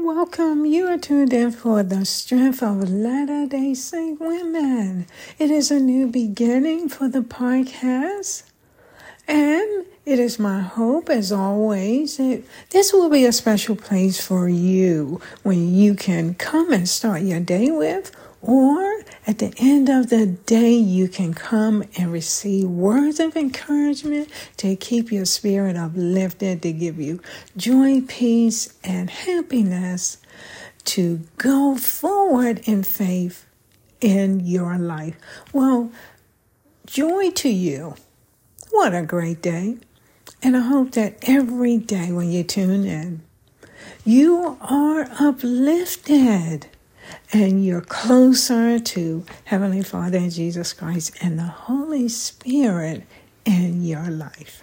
Welcome. You are tuned in for the strength of Latter day Saint women. It is a new beginning for the podcast. And it is my hope, as always, that this will be a special place for you when you can come and start your day with, or at the end of the day, you can come and receive words of encouragement to keep your spirit uplifted, to give you joy, peace, and happiness to go forward in faith in your life. Well, joy to you. What a great day. And I hope that every day when you tune in, you are uplifted and you're closer to Heavenly Father and Jesus Christ and the Holy Spirit in your life.